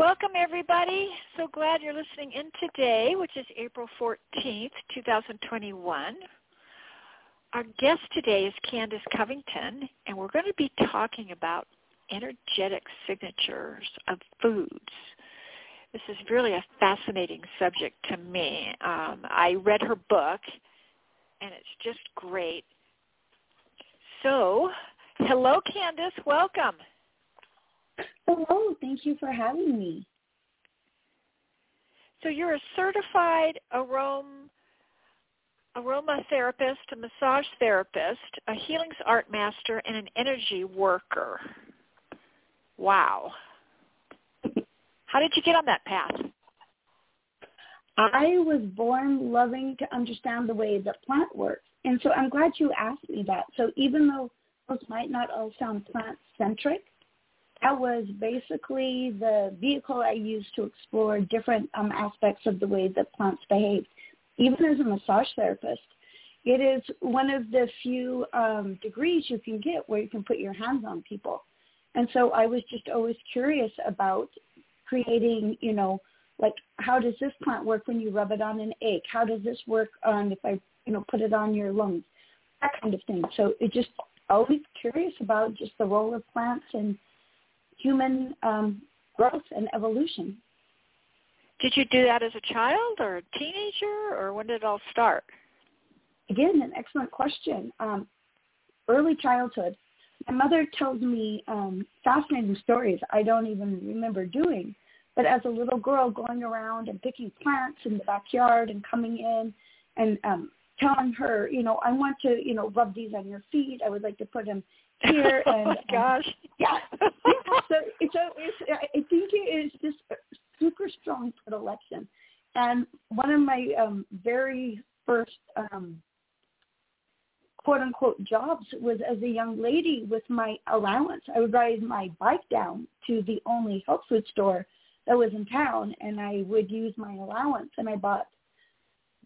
Welcome, everybody. So glad you're listening in today, which is April 14th, 2021. Our guest today is Candice Covington, and we're going to be talking about energetic signatures of foods. This is really a fascinating subject to me. Um, I read her book, and it's just great. So, hello, Candice. Welcome. Hello, thank you for having me. So you're a certified aroma aromatherapist, a massage therapist, a healings art master, and an energy worker. Wow. How did you get on that path? I was born loving to understand the way that plant works. And so I'm glad you asked me that. So even though those might not all sound plant-centric, that was basically the vehicle I used to explore different um, aspects of the way that plants behave. Even as a massage therapist, it is one of the few um, degrees you can get where you can put your hands on people. And so I was just always curious about creating, you know, like how does this plant work when you rub it on an ache? How does this work on if I, you know, put it on your lungs? That kind of thing. So it just always curious about just the role of plants and human um, growth and evolution. Did you do that as a child or a teenager, or when did it all start? Again, an excellent question. Um, early childhood. My mother tells me um, fascinating stories I don't even remember doing. But as a little girl, going around and picking plants in the backyard and coming in and um, telling her, you know, I want to, you know, rub these on your feet. I would like to put them here and oh um, gosh, yeah. yeah. So it's it's I think it is just super strong predilection, and one of my um, very first um, quote unquote jobs was as a young lady with my allowance. I would ride my bike down to the only health food store that was in town, and I would use my allowance, and I bought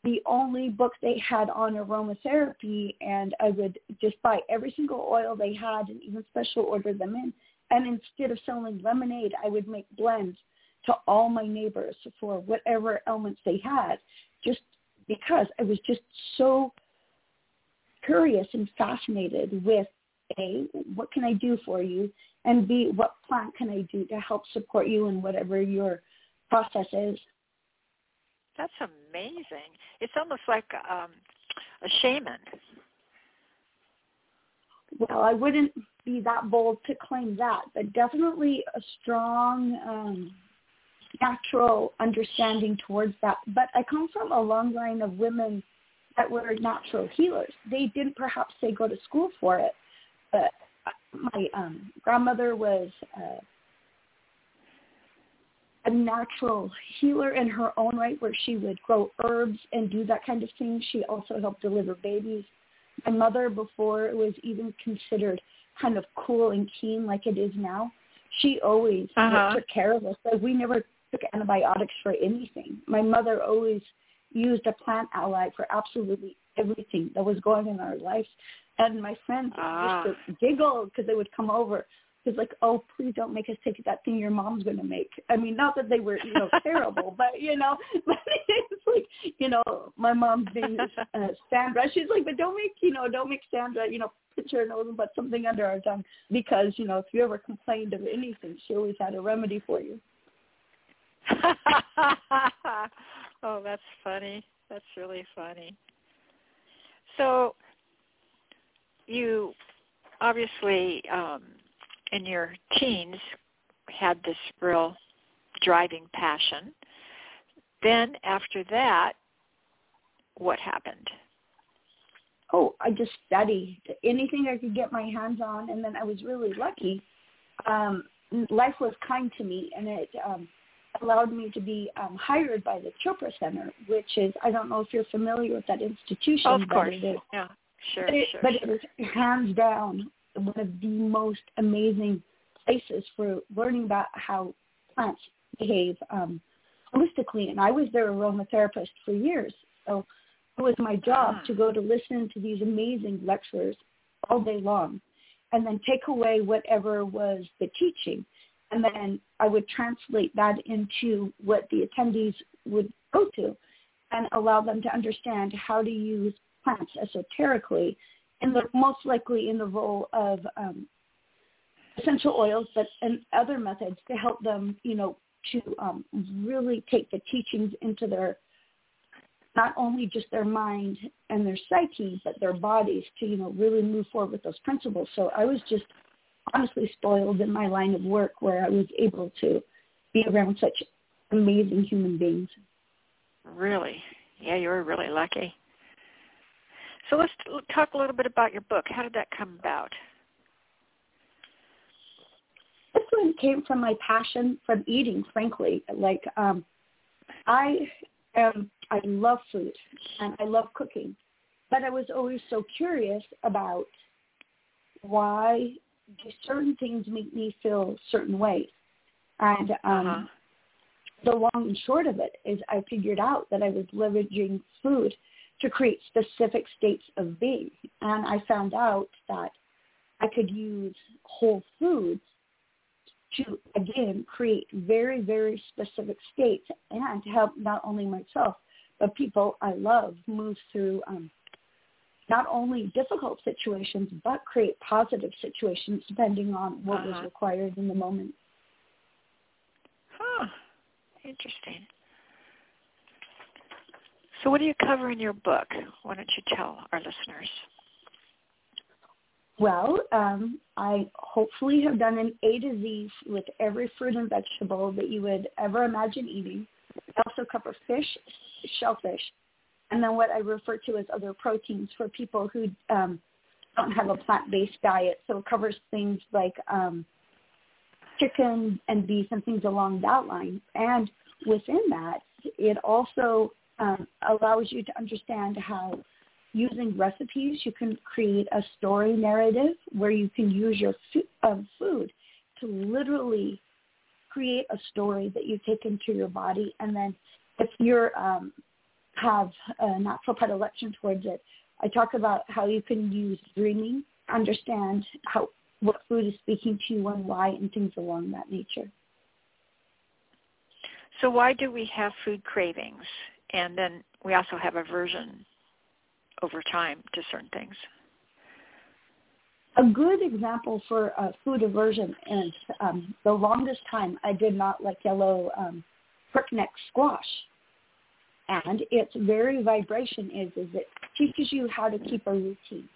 the only book they had on aromatherapy and I would just buy every single oil they had and even special order them in. And instead of selling lemonade, I would make blends to all my neighbors for whatever ailments they had just because I was just so curious and fascinated with A, what can I do for you? And B, what plant can I do to help support you in whatever your process is? That's amazing. It's almost like um, a shaman. Well, I wouldn't be that bold to claim that, but definitely a strong um, natural understanding towards that. But I come from a long line of women that were natural healers. They didn't perhaps say go to school for it, but my um, grandmother was uh, a natural healer in her own right where she would grow herbs and do that kind of thing. She also helped deliver babies. My mother, before it was even considered kind of cool and keen like it is now, she always uh-huh. took care of us. Like we never took antibiotics for anything. My mother always used a plant ally for absolutely everything that was going in our lives. And my friends ah. used to giggle because they would come over He's like, oh, please don't make us take that thing your mom's going to make. I mean, not that they were, you know, terrible, but, you know, but it's like, you know, my mom's being uh, Sandra. She's like, but don't make, you know, don't make Sandra, you know, put her nose and put something under our tongue because, you know, if you ever complained of anything, she always had a remedy for you. oh, that's funny. That's really funny. So you obviously um, in your teens had this real driving passion. Then after that, what happened? Oh, I just studied anything I could get my hands on, and then I was really lucky. Um, life was kind to me, and it um, allowed me to be um, hired by the Chopra Center, which is I don't know if you're familiar with that institution. of course, it is, yeah, sure, but it, sure. But sure. it is hands down one of the most amazing places for learning about how plants behave um, holistically. And I was their aromatherapist for years, so it was my job Ah. to go to listen to these amazing lecturers all day long, and then take away whatever was the teaching and then I would translate that into what the attendees would go to and allow them to understand how to use plants esoterically and the, most likely in the role of um, essential oils but and other methods to help them you know to um, really take the teachings into their not only just their mind and their psyche but their bodies to you know really move forward with those principles so i was just honestly spoiled in my line of work where I was able to be around such amazing human beings. Really? Yeah, you were really lucky. So let's talk a little bit about your book. How did that come about? This one came from my passion from eating, frankly. Like um I am I love food and I love cooking. But I was always so curious about why do certain things make me feel certain ways. And um Uh-huh. the long and short of it is I figured out that I was leveraging food to create specific states of being. And I found out that I could use whole foods to, again, create very, very specific states and to help not only myself, but people I love move through um, not only difficult situations, but create positive situations depending on what was Uh-huh. required in the moment. Huh. Interesting. So what do you cover in your book? Why don't you tell our listeners? Well, um, I hopefully have done an A to Z with every fruit and vegetable that you would ever imagine eating. I also cover fish, shellfish, and then what I refer to as other proteins for people who um, don't have a plant-based diet. So it covers things like um, chicken and beef and things along that line. And within that, it also um, allows you to understand how using recipes, you can create a story narrative where you can use your um, food to literally create a story that you take into your body. And then if you um, have a natural predilection towards it, I talk about how you can use dreaming, understand how what food is speaking to you and why, and things along that nature. So why do we have food cravings? And then we also have aversion over time to certain things. A good example for uh, food aversion is um, the longest time I did not like yellow um, crookneck squash. And its very vibration is, is it teaches you how to keep a routine.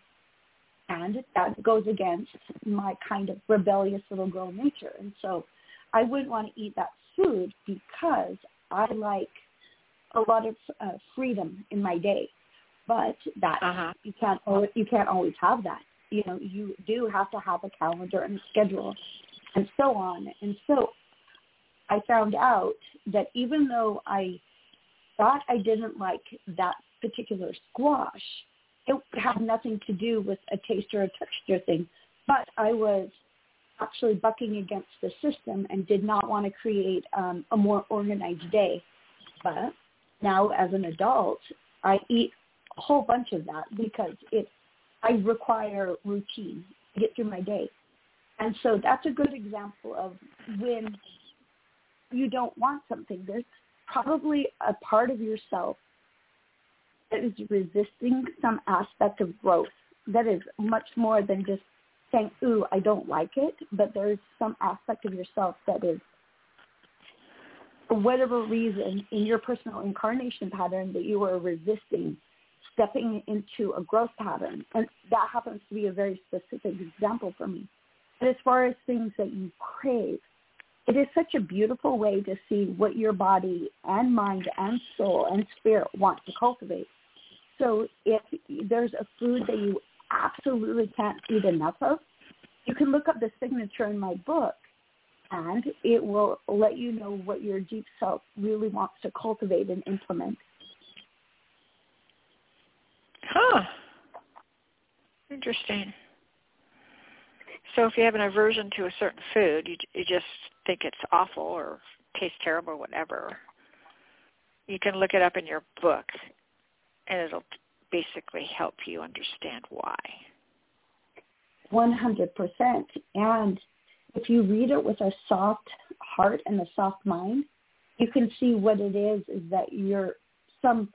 And that goes against my kind of rebellious little girl nature. And so I wouldn't want to eat that food because I like a lot of uh, freedom in my day. But that Uh-huh. you can't always, you can't always have that. You know, you do have to have a calendar and a schedule and so on. And so I found out that even though I thought I didn't like that particular squash, it had nothing to do with a taste or a texture thing. But I was actually bucking against the system and did not want to create um, a more organized day. But now as an adult, I eat a whole bunch of that because it I require routine to get through my day. And so that's a good example of when you don't want something. There's probably a part of yourself that is resisting some aspect of growth that is much more than just saying, ooh, I don't like it, but there's some aspect of yourself that is for whatever reason in your personal incarnation pattern that you are resisting stepping into a growth pattern. And that happens to be a very specific example for me. But as far as things that you crave, it is such a beautiful way to see what your body and mind and soul and spirit want to cultivate. So if there's a food that you absolutely can't eat enough of, you can look up the signature in my book and it will let you know what your deep self really wants to cultivate and implement. Huh. Interesting. So if you have an aversion to a certain food, you you just think it's awful or tastes terrible or whatever, you can look it up in your book, and it'll basically help you understand why. 100%. And if you read it with a soft heart and a soft mind, you can see what it is, is that you're some,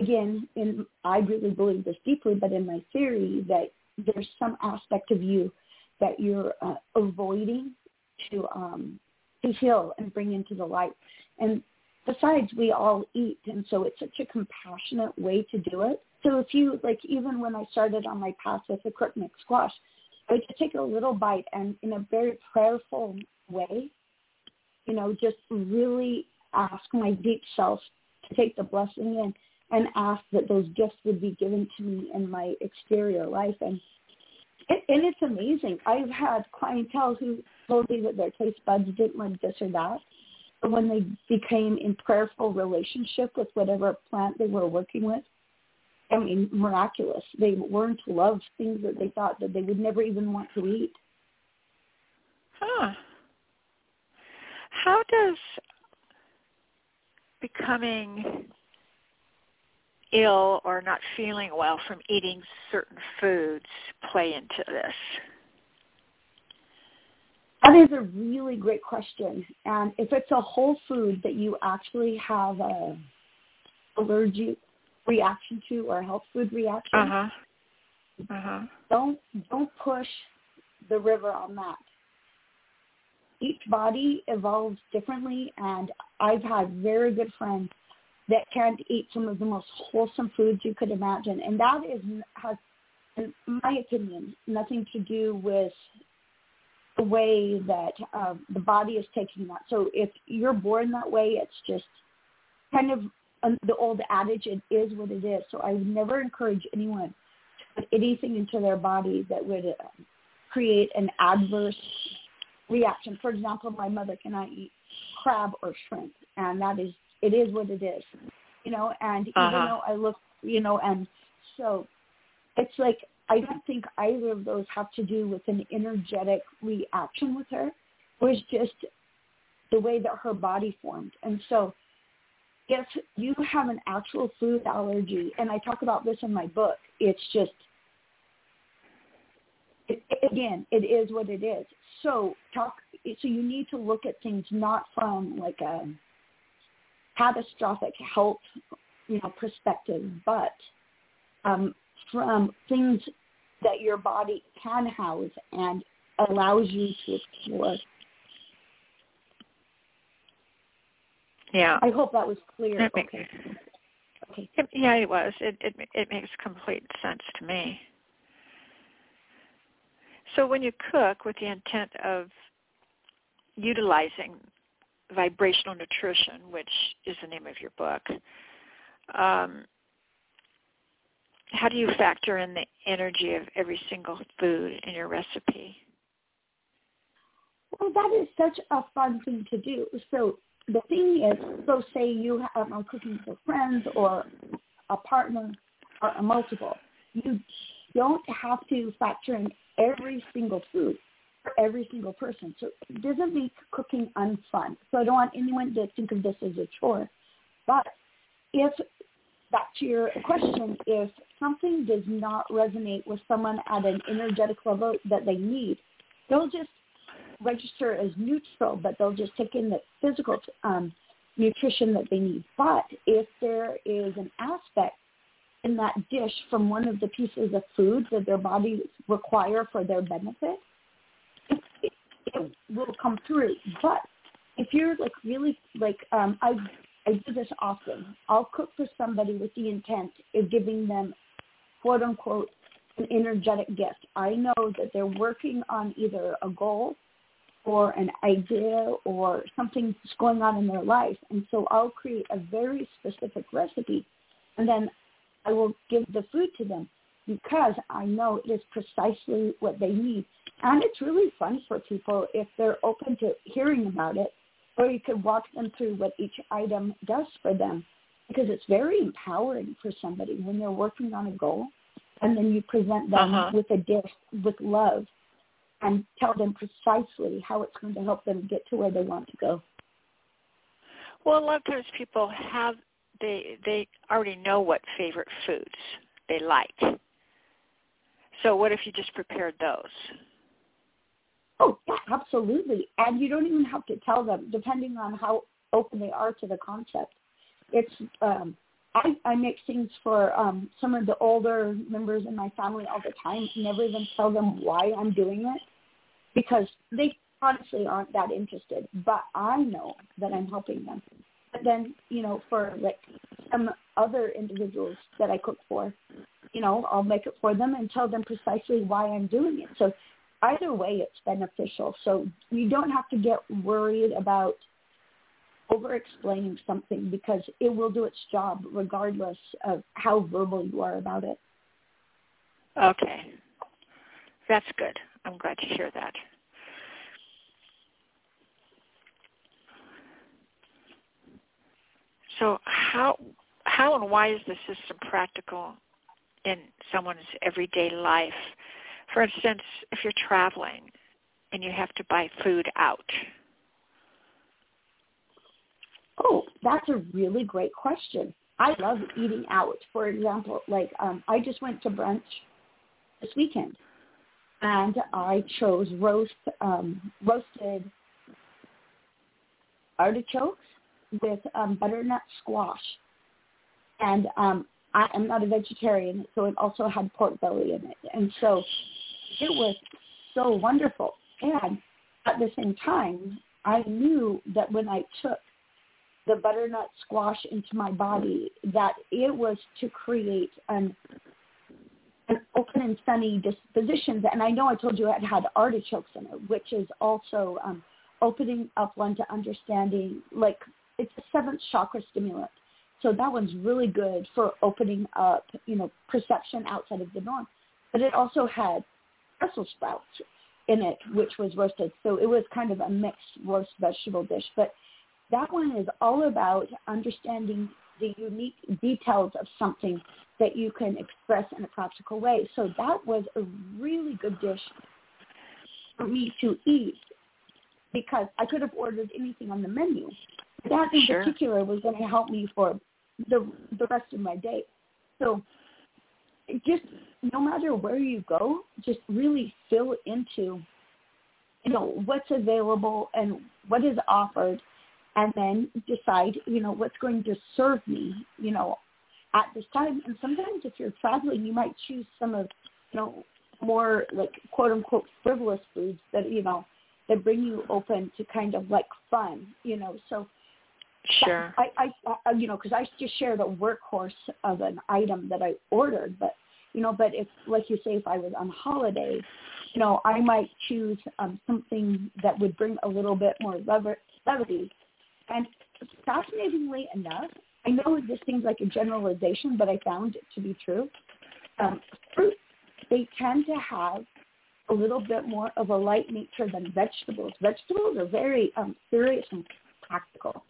again, in, I really believe this deeply, but in my theory that there's some aspect of you that you're uh, avoiding to um, to heal and bring into the light. And besides, we all eat, and so it's such a compassionate way to do it. So if you like, even when I started on my path with the crookneck squash, I would take a little bite and in a very prayerful way, you know, just really ask my deep self to take the blessing in and ask that those gifts would be given to me in my exterior life. And and it's amazing. I've had clientele who told me that their taste buds didn't like this or that. But when they became in prayerful relationship with whatever plant they were working with, I mean, miraculous. They learned to love things that they thought that they would never even want to eat. Huh. How does becoming ill or not feeling well from eating certain foods play into this? That is a really great question. And if it's a whole food that you actually have a allergic reaction to or health food reaction, uh-huh. Uh-huh. don't don't push the river on that. Each body evolves differently, and I've had very good friends that can't eat some of the most wholesome foods you could imagine. And that is has, in my opinion, nothing to do with the way that uh, the body is taking that. So if you're born that way, it's just kind of the old adage, it is what it is. So I would never encourage anyone to put anything into their body that would uh, create an adverse reaction. For example, my mother cannot eat crab or shrimp, and that is it is what it is, you know. And uh-huh. even though I look, you know, and so it's like I don't think either of those have to do with an energetic reaction with her. It was just the way that her body formed, and so if you have an actual food allergy, and I talk about this in my book, it's just it, again, it is what it is. So talk. So you need to look at things not from like a catastrophic health, you know, perspective, but um, from things that your body can house and allows you to explore. Yeah. I hope that was clear. It makes, okay. okay. It, yeah, it was. It, it it makes complete sense to me. So when you cook with the intent of utilizing vibrational nutrition, which is the name of your book. Um, how do you factor in the energy of every single food in your recipe? Well, that is such a fun thing to do. So the thing is, so say you have, are um, cooking for friends or a partner or a multiple, you don't have to factor in every single food for every single person. So it doesn't make cooking unfun. So I don't want anyone to think of this as a chore. But if, back to your question, if something does not resonate with someone at an energetic level that they need, they'll just register as neutral, but they'll just take in the physical um, nutrition that they need. But if there is an aspect in that dish from one of the pieces of food that their bodies require for their benefit, it will come through. But if you're like really like um I I do this often. I'll cook for somebody with the intent of giving them quote unquote an energetic gift. I know that they're working on either a goal or an idea or something that's going on in their life. And so I'll create a very specific recipe and then I will give the food to them because I know it is precisely what they need. And it's really fun for people if they're open to hearing about it or you could walk them through what each item does for them because it's very empowering for somebody when they're working on a goal and then you present them uh-huh. with a dish with love and tell them precisely how it's going to help them get to where they want to go. Well, a lot of times people have they they already know what favorite foods they like. So what if you just prepared those? Oh, yeah, absolutely. And you don't even have to tell them, depending on how open they are to the concept. It's um, I, I make things for um, some of the older members in my family all the time. Never even tell them why I'm doing it because they honestly aren't that interested. But I know that I'm helping them. But then, you know, for like some other individuals that I cook for, you know, I'll make it for them and tell them precisely why I'm doing it. So either way, it's beneficial. So you don't have to get worried about over explaining something because it will do its job regardless of how verbal you are about it. Okay. That's good. I'm glad to hear that. So how how and why is the system practical in someone's everyday life? For instance, if you're traveling and you have to buy food out, Oh, that's a really great question. I love eating out. For example, like um, I just went to brunch this weekend, and I chose roast um, roasted artichokes with um, butternut squash, and um, I am not a vegetarian, so it also had pork belly in it, and so it was so wonderful. And at the same time, I knew that when I took the butternut squash into my body that it was to create an an open and sunny disposition. And I know I told you it had artichokes in it, which is also um, opening up one to understanding, like it's a seventh chakra stimulant. So that one's really good for opening up, you know, perception outside of the norm. But it also had Brussels sprouts in it, which was roasted. So it was kind of a mixed roast vegetable dish. But that one is all about understanding the unique details of something that you can express in a practical way. So that was a really good dish for me to eat because I could have ordered anything on the menu. That in sure. particular was going to help me for the the rest of my day. So just no matter where you go, just really fill into you know what's available and what is offered and then decide, you know, what's going to serve me, you know, at this time. And sometimes if you're traveling, you might choose some of, you know, more like quote unquote frivolous foods that, you know, that bring you open to kind of like fun, you know. So sure. I, I, I you know, because I just shared a workhorse of an item that I ordered, but you know, but if like you say, if I was on holiday, you know, I might choose um, something that would bring a little bit more levity and fascinatingly enough, I know this seems like a generalization, but I found it to be true. Um, fruits, they tend to have a little bit more of a light nature than vegetables. Vegetables are very um, serious and practical.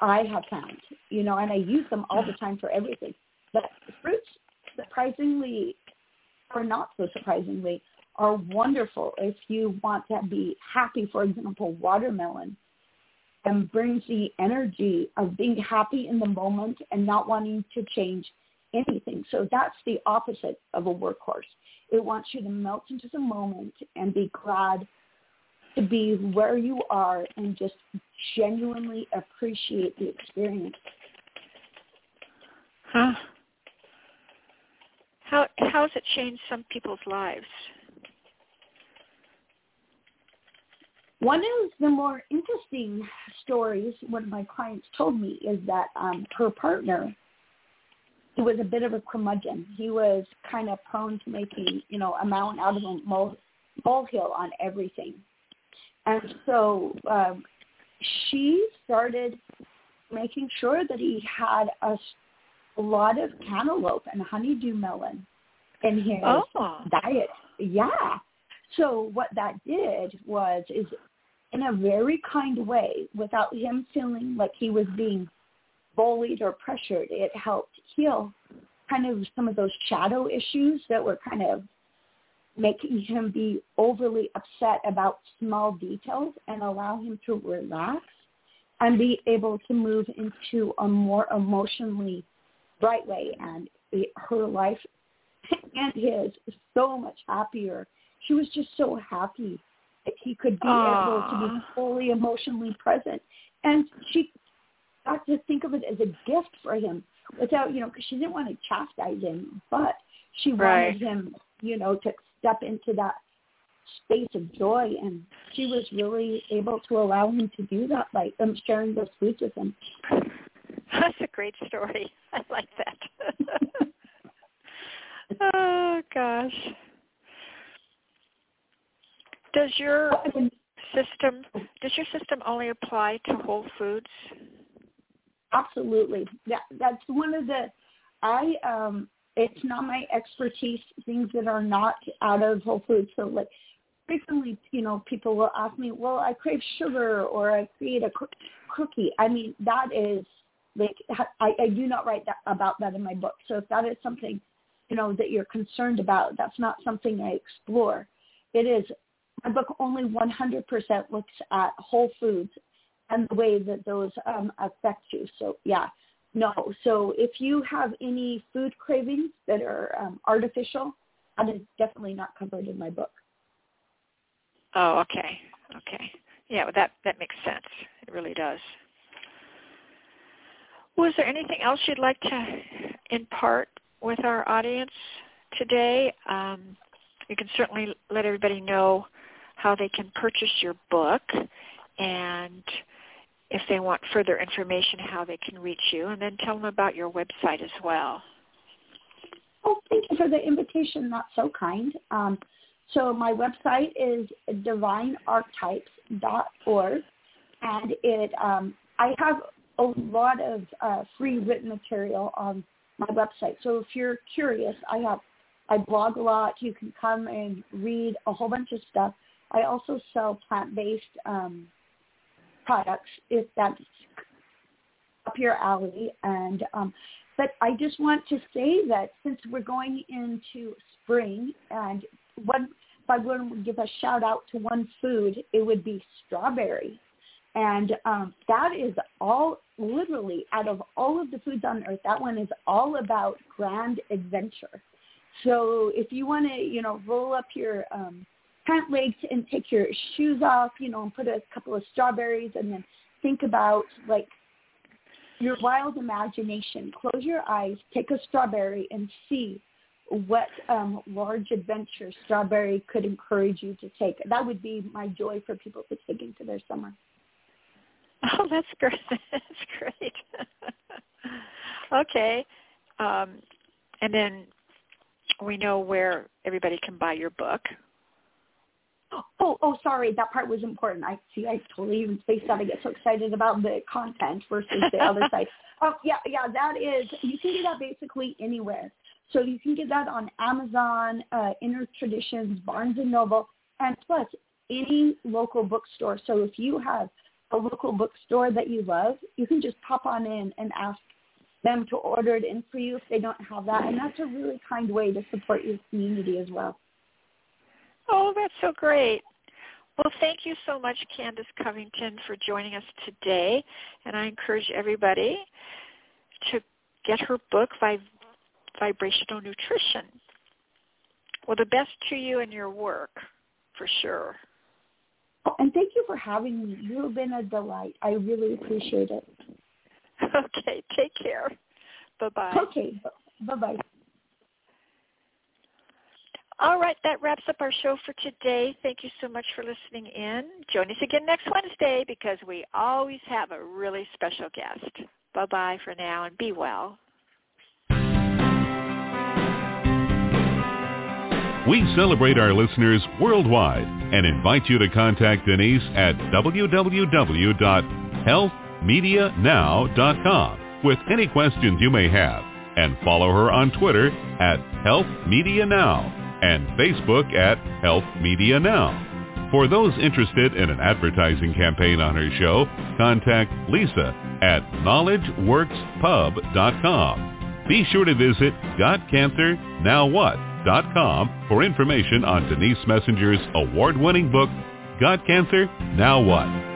I have found, you know, and I use them all the time for everything. But fruits, surprisingly, or not so surprisingly, are wonderful if you want to be happy. For example, watermelon and brings the energy of being happy in the moment and not wanting to change anything. So that's the opposite of a workhorse. It wants you to melt into the moment and be glad to be where you are and just genuinely appreciate the experience. Huh. How how has it changed some people's lives? One of the more interesting stories one of my clients told me is that um, her partner, he was a bit of a curmudgeon. He was kind of prone to making, you know, a mountain out of a mole, molehill on everything. And so um, she started making sure that he had a, a lot of cantaloupe and honeydew melon in his oh. diet. Yeah. So what that did was is in a very kind way, without him feeling like he was being bullied or pressured, it helped heal kind of some of those shadow issues that were kind of making him be overly upset about small details and allow him to relax and be able to move into a more emotionally bright way and it, her life and his so much happier. She was just so happy that he could be Aww. able to be fully emotionally present. And she got to think of it as a gift for him without, you know, because she didn't want to chastise him, but she wanted Right. him, you know, to step into that space of joy. And she was really able to allow him to do that by um, sharing those foods with him. That's a great story. I like that. oh gosh. Does your system does your system only apply to whole foods? Absolutely. That that's one of the I um it's not my expertise things that are not out of Whole Foods. So like frequently, you know, people will ask me, "Well, I crave sugar or I create a coo- cookie." I mean, that is like I, I do not write that about that in my book. So if that is something, you know, that you're concerned about, that's not something I explore. It is my book only 100% looks at whole foods and the way that those um, affect you. So yeah, no. So if you have any food cravings that are um, artificial, that is definitely not covered in my book. Oh, okay. Okay. Yeah, well, that that makes sense. It really does. Was there anything else you'd like to impart with our audience today? Um, you can certainly let everybody know how they can purchase your book and if they want further information, how they can reach you, and then tell them about your website as well. Oh, thank you for the invitation. Not so kind. Um, so my website is divinearchetypes.org, and it um, I have a lot of uh, free written material on my website. So if you're curious, I have I blog a lot. You can come and read a whole bunch of stuff. I also sell plant-based um, products if that's up your alley. And um, but I just want to say that since we're going into spring, and one if I were to give a shout out to one food, it would be strawberry. And um, that is all literally out of all of the foods on earth, that one is all about grand adventure. So if you want to, you know, roll up your um, pant legs and take your shoes off, you know, and put a couple of strawberries and then think about like your wild imagination. Close your eyes, take a strawberry and see what um, large adventure strawberry could encourage you to take. That would be my joy for people to take into their summer. Oh, that's great. That's great. okay. Um, and then we know where everybody can buy your book. Oh, oh, sorry, that part was important. I see. I totally even spaced out. I get so excited about the content versus the other side. Oh, yeah, yeah, that is. You can get that basically anywhere. So you can get that on Amazon, uh, Inner Traditions, Barnes and Noble, and plus any local bookstore. So if you have a local bookstore that you love, you can just pop on in and ask them to order it in for you if they don't have that. And that's a really kind way to support your community as well. Oh, that's so great. Well, thank you so much, Candice Covington, for joining us today. And I encourage everybody to get her book, Vib- Vibrational Nutrition. Well, the best to you and your work, for sure. Oh, and thank you for having me. You have been a delight. I really appreciate it. Okay, take care. Bye-bye. Okay, bye-bye. All right, that wraps up our show for today. Thank you so much for listening in. Join us again next Wednesday because we always have a really special guest. Bye-bye for now and be well. We celebrate our listeners worldwide and invite you to contact Denise at www.healthmedianow.com with any questions you may have and follow her on Twitter at Health Media Now and Facebook at Health Media Now. For those interested in an advertising campaign on her show, contact Lisa at KnowledgeWorksPub.com. Be sure to visit GotCancerNowWhat.com for information on Denise Messenger's award-winning book, Got Cancer? Now What?